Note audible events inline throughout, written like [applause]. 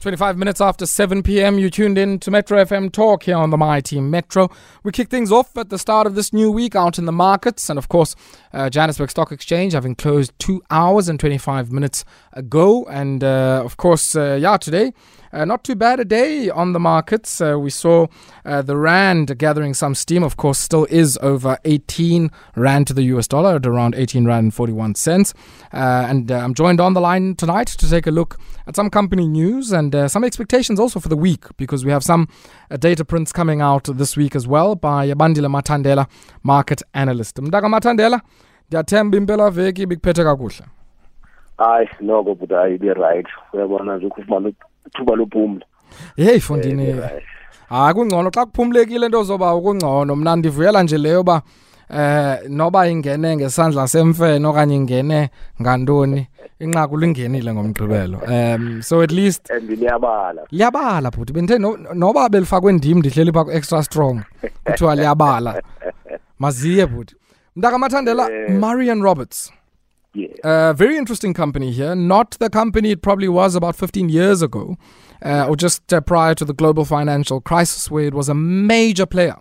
25 minutes after 7 p.m., you tuned in to Metro FM Talk here on the My Team Metro. We kick things off at the start of this new week out in the markets. And of course, uh, Johannesburg Stock Exchange having closed two hours and 25 minutes ago. And uh, of course, uh, yeah, today uh, not too bad a day on the markets. Uh, we saw uh, the Rand gathering some steam, of course, still is over 18 Rand to the US dollar at around 18 Rand and 41 cents. Uh, and I'm joined on the line tonight to take a look at some company news and some expectations also for the week because we have some data prints coming out this week as well by Bandile Mathandela, market analyst. Mdaka Mathandela, ndiyathemba impela veki bikuphethe kakuhle hayi noko but hayi ibe-right uyabona nje ukufumana ithuba lophumla heyi fondini. hayi kungcono. Xa kuphumlekile into zoba ukungcono mna ndivuyela nje leyo ba eh noba ingene ngesandla semfene okanye ingene ngantoni inqaku lingenile ngomgqibelo. Um so at least liyabala. liyabala bhuti. Bendithe noba belifakwe ndim ndihleli phaa ku-extra strong kuthiwa liyabala. [laughs] Maziye bhuti. Mntakamathandela Eh. marian roberts. Yeah Uh, very interesting company here. Not the company it probably was about 15 years ago, uh, or just uh, prior to the global financial crisis, where it was a major player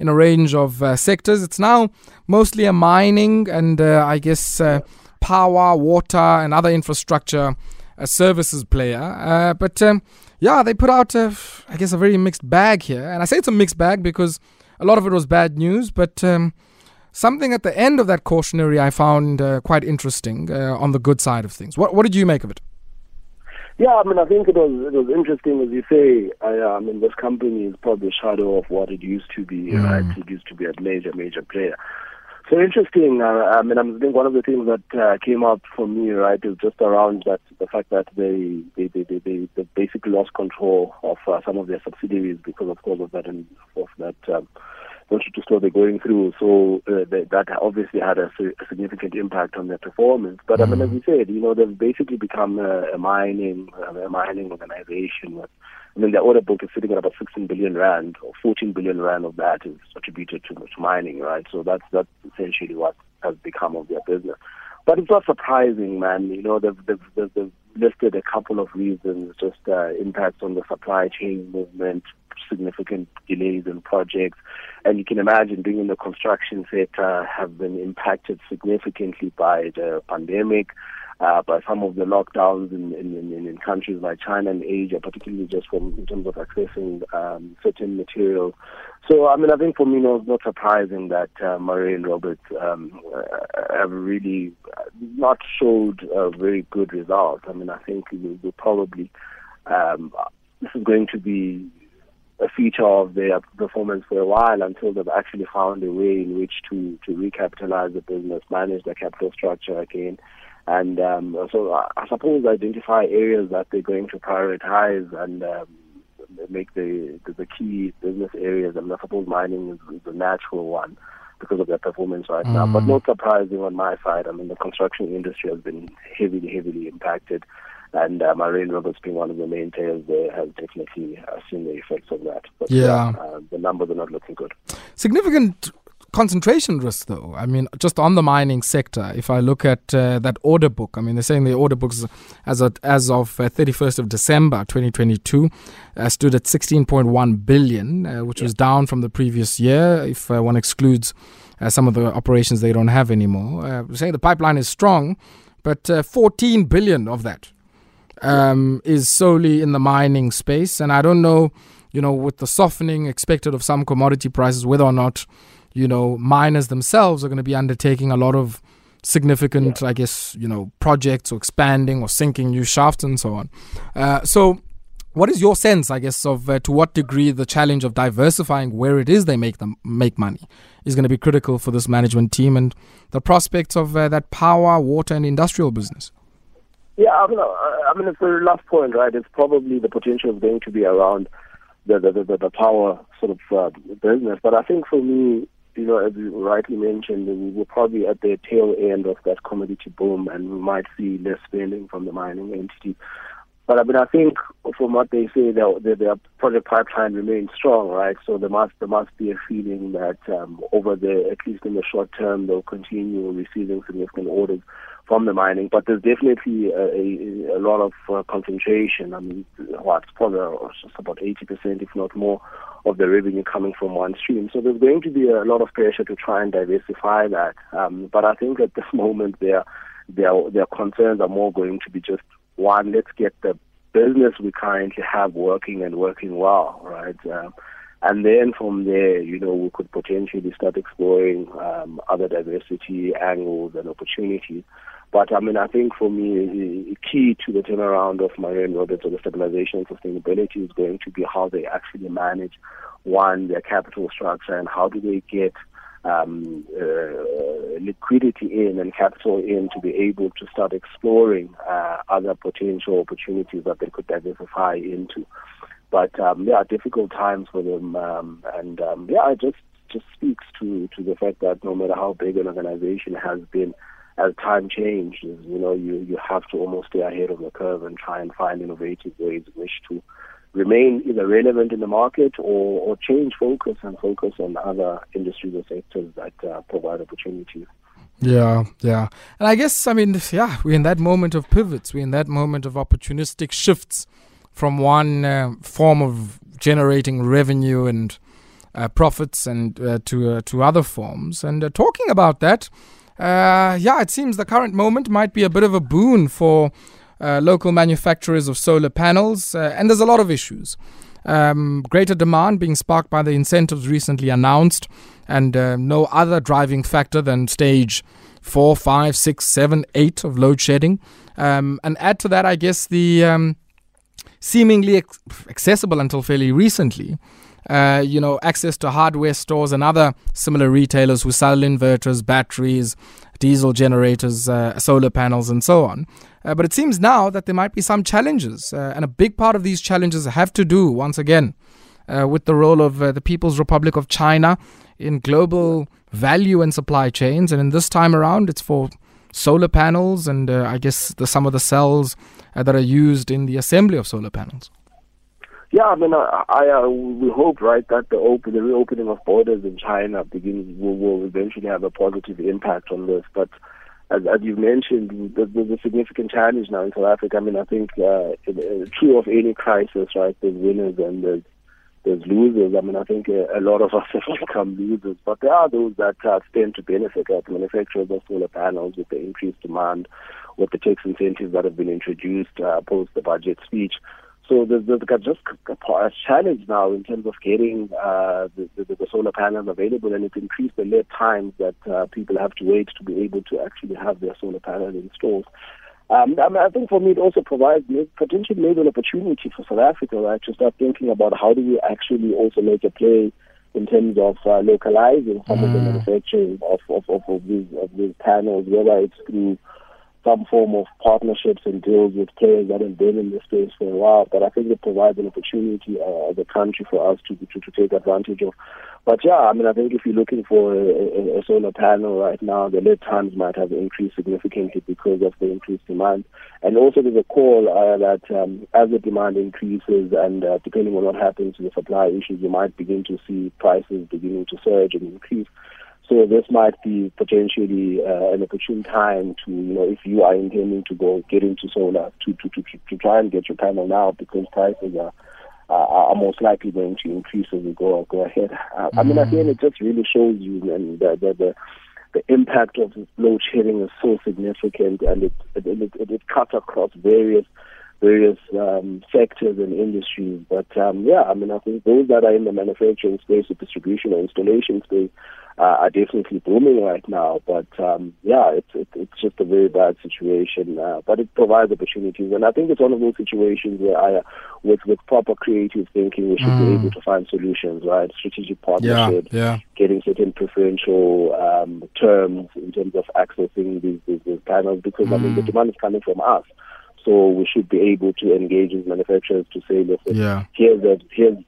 in a range of uh, sectors. It's now mostly a mining and, uh, I guess, uh, power, water, and other infrastructure services player. But um, yeah, they put out, I guess, a very mixed bag here. And I say it's a mixed bag because a lot of it was bad news, but. Um, Something at the end of that cautionary I found uh, quite interesting uh, on the good side of things. What, what did you make of it? yeah i mean i think it was it was interesting as you say i, I mean this company is probably a shadow of what it used to be Mm. right it used to be a major major player so interesting uh, i mean i think one of the things that uh, came up for me right is just around that the fact that they they they they, they, they basically lost control of uh, some of their subsidiaries because of course of that and of that um, social to store they're going through. So uh, that, that obviously had a, a significant impact on their performance. But I mean, as you said, you know, they've basically become a, a mining a mining organization. With, I mean, their order book is sitting at about 16 billion rand, or 14 billion rand of that is attributed to, to mining, right? So that's that's essentially what has become of their business. But it's not surprising, man. You know, they've, they've, they've, they've listed a couple of reasons, just uh, impacts on the supply chain movement, significant delays in projects. And you can imagine being in the construction sector have been impacted significantly by the pandemic, uh, by some of the lockdowns in, in, in, in countries like China and Asia, particularly just from in terms of accessing um, certain materials. So, I mean, I think for me, no, it's not surprising that uh, Murray and Roberts um, uh, have really not showed a very good result. I mean, I think will probably um, this is going to be a feature of their performance for a while until they've actually found a way in which to to recapitalize the business, manage the capital structure again, and um, so I, I suppose identify areas that they're going to prioritize and um, make the, the the key business areas. I mean, I suppose mining is, is the natural one because of their performance right now. But not surprising on my side. I mean, the construction industry has been heavily, heavily impacted. And uh, Murray and Roberts being one of the main players there has definitely uh, seen the effects of that. But Yeah. uh, the numbers are not looking good. Significant concentration risk, though. I mean, just on the mining sector, if I look at uh, that order book, I mean, they're saying the order books as of, as of uh, 31st of December 2022 uh, stood at 16.1 billion, uh, which was down from the previous year if uh, one excludes uh, some of the operations they don't have anymore. Uh, saying the pipeline is strong, but uh, 14 billion of that um, is solely in the mining space. And I don't know, you know, with the softening expected of some commodity prices, whether or not, you know, miners themselves are going to be undertaking a lot of significant, I guess, you know, projects or expanding or sinking new shafts and so on. Uh, so, what is your sense, I guess, of uh, to what degree the challenge of diversifying where it is they make them make money is going to be critical for this management team and the prospects of uh, that power, water, and industrial business? Yeah, I mean, I mean, it's the last point, right? It's probably the potential is going to be around the the, the, the power sort of uh, business. But I think for me, you know, as you rightly mentioned, we we're probably at the tail end of that commodity boom, and we might see less spending from the mining entity. But I mean, I think from what they say, their, project pipeline remains strong, right? So there must there must be a feeling that um, over the at least in the short term they'll continue receiving significant orders from the mining, but there's definitely a, a, a lot of uh, concentration. I mean, what probably just about 80%, if not more, of the revenue coming from one stream. So there's going to be a lot of pressure to try and diversify that. Um, but I think at this [laughs] moment, their their their concerns are more going to be just one, let's get the business we currently have working and working well, right? Um, and then from there, you know, we could potentially start exploring um, other diversity angles and opportunities. But I mean, I think for me, key to the turnaround of Murray and Roberts or the stabilization and sustainability is going to be how they actually manage one their capital structure and how do they get um, uh, liquidity in and capital in to be able to start exploring uh, other potential opportunities that they could diversify into. But um, yeah, difficult times for them, um, and um, yeah, it just just speaks to to the fact that no matter how big an organization has been, as time changes, you know, you you have to almost stay ahead of the curve and try and find innovative ways in which to remain either relevant in the market or, or change focus and focus on other industries or sectors that uh, provide opportunities. Yeah, yeah. And I guess, I mean, yeah, we're in that moment of pivots. We're in that moment of opportunistic shifts from one uh, form of generating revenue and uh, profits and uh, to uh, to other forms. And uh, talking about that, uh, yeah, it seems the current moment might be a bit of a boon for uh, local manufacturers of solar panels, uh, and there's a lot of issues. Um, greater demand being sparked by the incentives recently announced, and uh, no other driving factor than stage four, five, six, seven, eight of load shedding. Um, and add to that, I guess, the um, seemingly ex- accessible until fairly recently. Uh, you know, access to hardware stores and other similar retailers who sell inverters, batteries, diesel generators, uh, solar panels, and so on. Uh, but it seems now that there might be some challenges, uh, and a big part of these challenges have to do, once again, uh, with the role of uh, the People's Republic of China in global value and supply chains. And in this time around, it's for solar panels and I guess the, some of the cells that are used in the assembly of solar panels. Yeah, I mean, I, I uh, we hope, right, that the open, the reopening of borders in China begins will, will eventually have a positive impact on this. But as, as you've mentioned, there's a significant challenge now in South Africa. I mean, I think uh, true of any crisis, right? There's winners and there's there's losers. I mean, I think a, a lot of us [laughs] have become losers, but there are those that uh, stand to benefit, like manufacturers of solar panels with the increased demand, with the tax incentives that have been introduced uh, post the budget speech. So there's, there's just a challenge now in terms of getting uh, the, the, the, solar panels available, and it's increased the lead times that uh, people have to wait to be able to actually have their solar panels installed. Um, I, mean, I think for me it also provides potentially maybe an opportunity for South Africa, right, to start thinking about how do we actually also make a play in terms of uh, localizing some mm. of the mm. manufacturing of, of, of, of, these, of these panels, whether it's through some form of partnerships and deals with players that have been in this space for a while. But I think it provides an opportunity uh, as a country for us to, to, to take advantage of. But yeah, I mean, I think if you're looking for a, a, a solar panel right now, the lead times might have increased significantly because of the increased demand. And also there's a call uh, that um, as the demand increases and uh, depending on what happens to the supply issues, you might begin to see prices beginning to surge and increase. So this might be potentially uh, an opportune time to, you know, if you are intending to go get into solar, to to to, to try and get your panel now because prices are uh, are most likely going to increase as we go go ahead. Uh, mm. I mean, again, it just really shows you and the, the the the impact of load shedding is so significant, and it it, it, it cuts across various various um, sectors and industries. But um, yeah, I mean, I think those that are in the manufacturing space, the distribution or installation space, uh, are definitely booming right now. But um, yeah, it's it, it's just a very bad situation. Uh, but it provides opportunities, and I think it's one of those situations where I, with with proper creative thinking, we should mm. be able to find solutions. Right, strategic partnerships, yeah, yeah. getting certain preferential um, terms in terms of accessing these these, these panels, because mm. I mean the mm. demand is coming from us. So we should be able to engage with manufacturers to say, listen, yeah. here's a, here's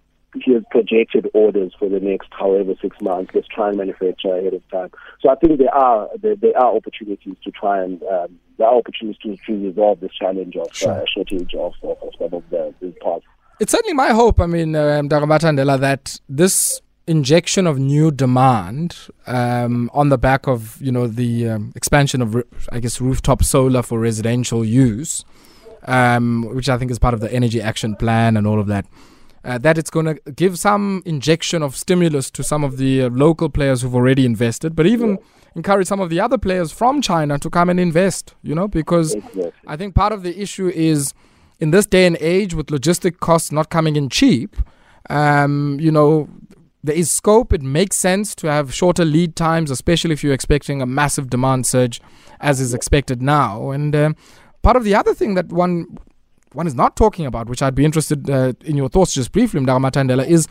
here's projected orders for the next however six months. Let's try and manufacture ahead of time. So I think there are there, there are opportunities to try and um, there are opportunities to, to resolve this challenge of sure. uh, shortage of, of, of some of the, the parts. It's certainly my hope. I mean, um, that this injection of new demand um, on the back of you know the um, expansion of I guess rooftop solar for residential use, um, which I think is part of the energy action plan and all of that. Uh, that it's going to give some injection of stimulus to some of the uh, local players who've already invested, but even encourage some of the other players from China to come and invest. You know, because. I think part of the issue is in this day and age with logistic costs not coming in cheap. Um, you know, there is scope. It makes sense to have shorter lead times, especially if you're expecting a massive demand surge, as is expected now. And uh, part of the other thing that one one is not talking about, which I'd be interested uh, in your thoughts just briefly, Mdaga is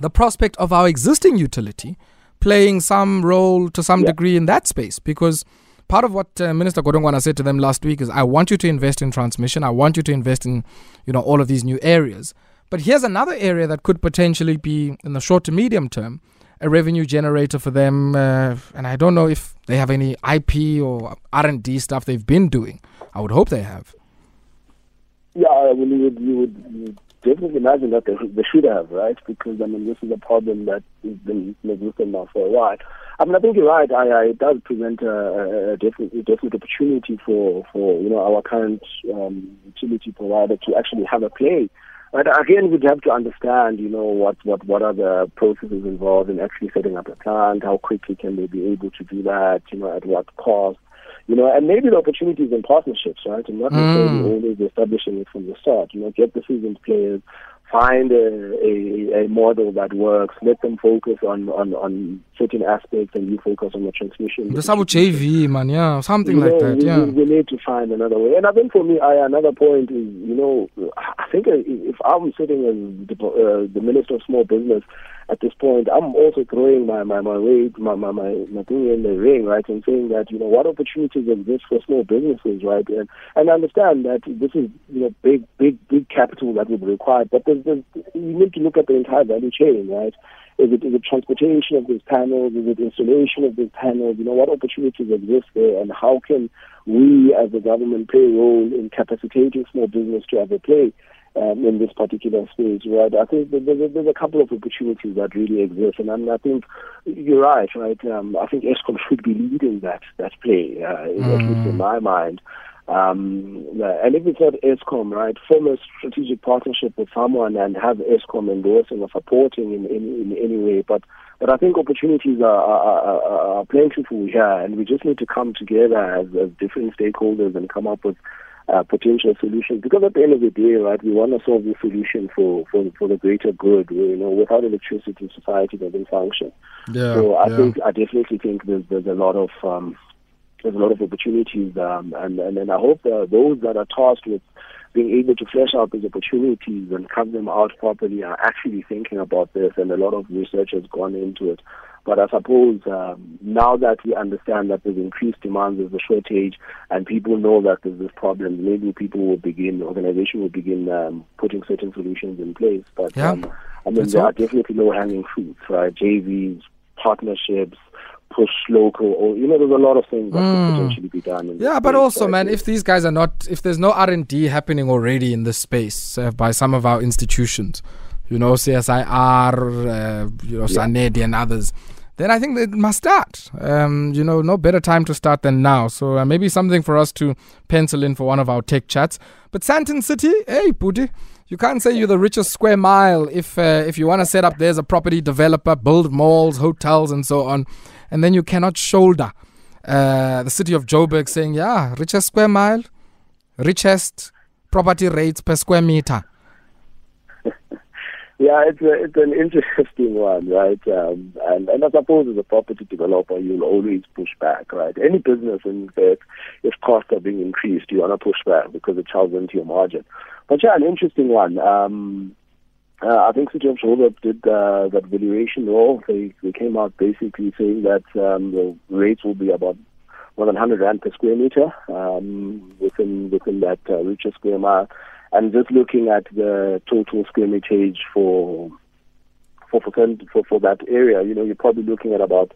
the prospect of our existing utility playing some role to some yeah. degree in that space. Because part of what uh, Minister Godongwana said to them last week is, I want you to invest in transmission. I want you to invest in, you know, all of these new areas. But here's another area that could potentially be, in the short to medium term, a revenue generator for them. Uh, and I don't know if they have any IP or R&D stuff they've been doing. I would hope they have. Yeah, I mean, you would, you would, definitely imagine that they, they should have, right? Because, I mean, this is a problem that has been existing now for a while. I mean, I think you're right. I, I, it does present a, a, definite, a definite opportunity for, for, you know, our current um, utility provider to actually have a play but again, we'd have to understand, you know, what, what, what are the processes involved in actually setting up a plant? How quickly can they be able to do that? You know, at what cost? You know, and maybe the opportunities and partnerships, right? And not necessarily mm. always establishing it from the start. You know, get the seasoned players, find a, a, a, model that works. Let them focus on, on, on certain aspects and you focus on the transmission. The Sabu JV, man, yeah, something you like know, that, yeah. We, need to find another way. And I think for me, I, another point is, you know, I think if I'm sitting as the, uh, the Minister of Small Business, at this point, I'm also throwing my, my, my weight, my, my, my, my thing in the ring, right, and saying that, you know, what opportunities exist for small businesses, right? And, and understand that this is, you know, big, big, big capital that will be required, but there's, there's, you need to look at the entire value chain, right? Is it, is it transportation of these panels? Is it installation of these panels? You know, what opportunities exist there and how can we as a government play a role in capacitating small business to have a play? Um, in this particular space, right? I think there's, there's a couple of opportunities that really exist, and I, mean, I think you're right, right? Um, I think Eskom should be leading that that play, uh, mm. at least in mm. my mind. Um, and if it's not Eskom, right, form a strategic partnership with someone and have Eskom endorsing or supporting in, in, in any way. But but I think opportunities are, are, are, are plentiful here, and we just need to come together as, as different stakeholders and come up with uh, potential solutions. Because at the end of the day, right, we want to solve the solution for, for, for the greater good. You know, without electricity, society doesn't function. Yeah, so I yeah. think I definitely think there's there's a lot of um, there's a lot of opportunities, um, and, and and I hope that those that are tasked with being able to flesh out these opportunities and cut them out properly are actually thinking about this, and a lot of research has gone into it. But I suppose um, now that we understand that there's increased demand, there's a shortage, and people know that there's this problem, maybe people will begin, organization will begin um, putting certain solutions in place. But yeah. um, I mean, That's there are definitely low-hanging fruits, right? JVs, partnerships, push local or you know there's a lot of things that mm. could potentially be done yeah but also man if these guys are not if there's no r&d happening already in this space uh, by some of our institutions you know CSIR uh, you know yeah. SANEDI and others then I think it must start. Um, you know, no better time to start than now. So uh, maybe something for us to pencil in for one of our tech chats. But Sandton City, hey, Budi, you can't say you're the richest square mile if uh, if you want to set up there's a property developer, build malls, hotels, and so on, and then you cannot shoulder uh, the city of Joburg saying, yeah, richest square mile, richest property rates per square meter. [laughs] Yeah, it's a, it's an interesting [laughs] one, right? Um, and and I suppose as a property developer, you'll always push back, right? Any business, in fact, if costs are being increased, you want to push back because it charges into your margin. But yeah, an interesting one. Um, uh, I think City did uh, that valuation role. They they came out basically saying that um, the rates will be about more than 100 rand per square meter um, within within that uh, richer square mile. And just looking at the total square meterage for for for for that area, you know, you're probably looking at about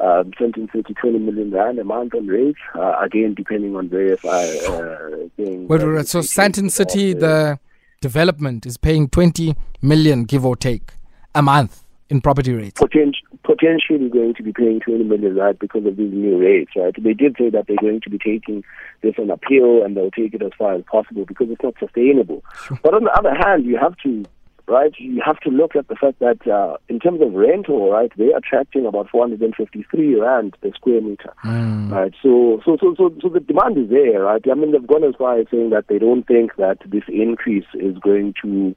uh, 20, 30, 20 million rand a month on rates. Uh, again, depending on various uh, things. Well, so Sandton City, the development is paying 20 million, give or take, a month in property rates. Potent- potentially going to be paying 20 million, right, because of these new rates, right? They did say that they're going to be taking this on appeal and they'll take it as far as possible because it's not sustainable. Sure. But on the other hand, you have to right? You have to look at the fact that uh, in terms of rental, right, they're attracting about 453 rand per square meter, mm. right? So, so, so, so, so the demand is there, right? I mean, they've gone as far as saying that they don't think that this increase is going to,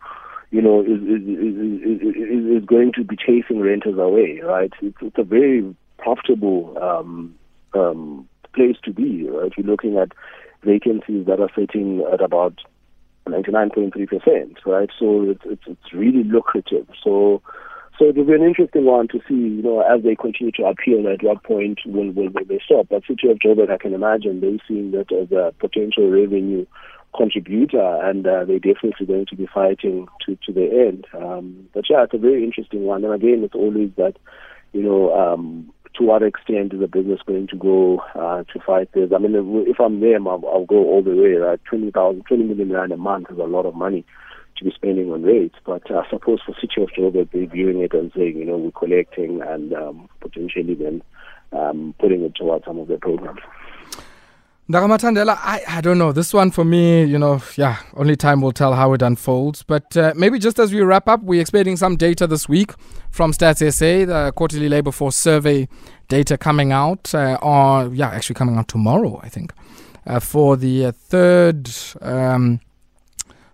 you know, is is, is, is, going to be chasing renters away, right? It's, it's a very profitable um, um, place to be, right? You're looking at vacancies that are sitting at about 99.3%, right? So it's, it's, it's really lucrative. So so it will be an interesting one to see, you know, as they continue to appeal, at what point will, will, will they stop. But City of Joburg, I can imagine, they're seeing that as a potential revenue contributor, and uh, they're definitely going to be fighting to, to the end. Um, but yeah, it's a very interesting one. And again, it's always that, you know, um, to what extent is the business going to go uh, to fight this? I mean, if, if I'm them, I'll, I'll, go all the way. Right, 20,000, 20 million rand a month is a lot of money to be spending on rates. But uh, I suppose for City of Joburg, they're viewing it and saying, you know, we're collecting and um, potentially then um, putting it towards some of their programs. Ndakamathandela, I, I don't know. This one for me, you know, yeah, only time will tell how it unfolds. But uh, maybe just as we wrap up, we're expecting some data this week from Stats SA, the quarterly labor force survey data coming out, uh, on, yeah, actually coming out tomorrow, I think, uh, for the uh, third. Um,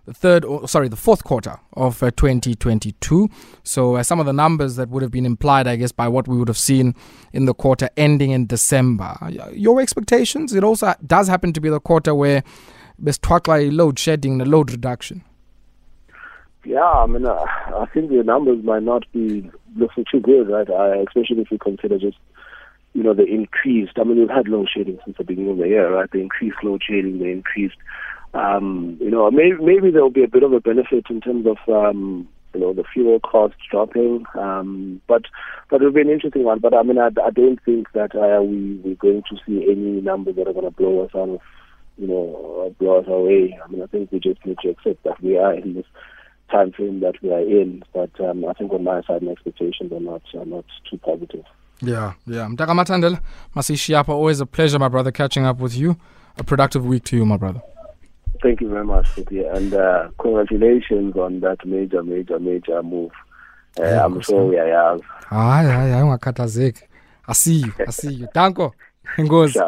the third, or, sorry, the fourth quarter of uh, 2022. So uh, some of the numbers that would have been implied, I guess, by what we would have seen in the quarter ending in December. Your expectations? It also does happen to be the quarter where there's twakla load shedding, the load reduction. Yeah, I mean, uh, I think the numbers might not be looking too good, right? I, especially if you consider just you know, the increased, I mean, we've had load shedding since the beginning of the year, right? The increased load shedding, the increased um, you know, maybe, maybe there will be a bit of a benefit in terms of, um, you know, the fuel costs dropping. Um, but but it'll be an interesting one. But I mean, I, I don't think that uh, we we're going to see any numbers that are going to blow us out of, you know, blow us away. I mean, I think we just need to accept that we are in this time frame that we are in. But um, I think on my side, my expectations are not are not too positive. Yeah, yeah. Mtaka Mathandela, Masishiapa, always a pleasure, my brother, catching up with you. A productive week to you, my brother. Thank you very much, and uh, congratulations on that major, major, major move. Uh, yeah, I'm sure uyayazi. hayi hayi hayi ungakhathazeki. Asiyo asiyo danko inkosi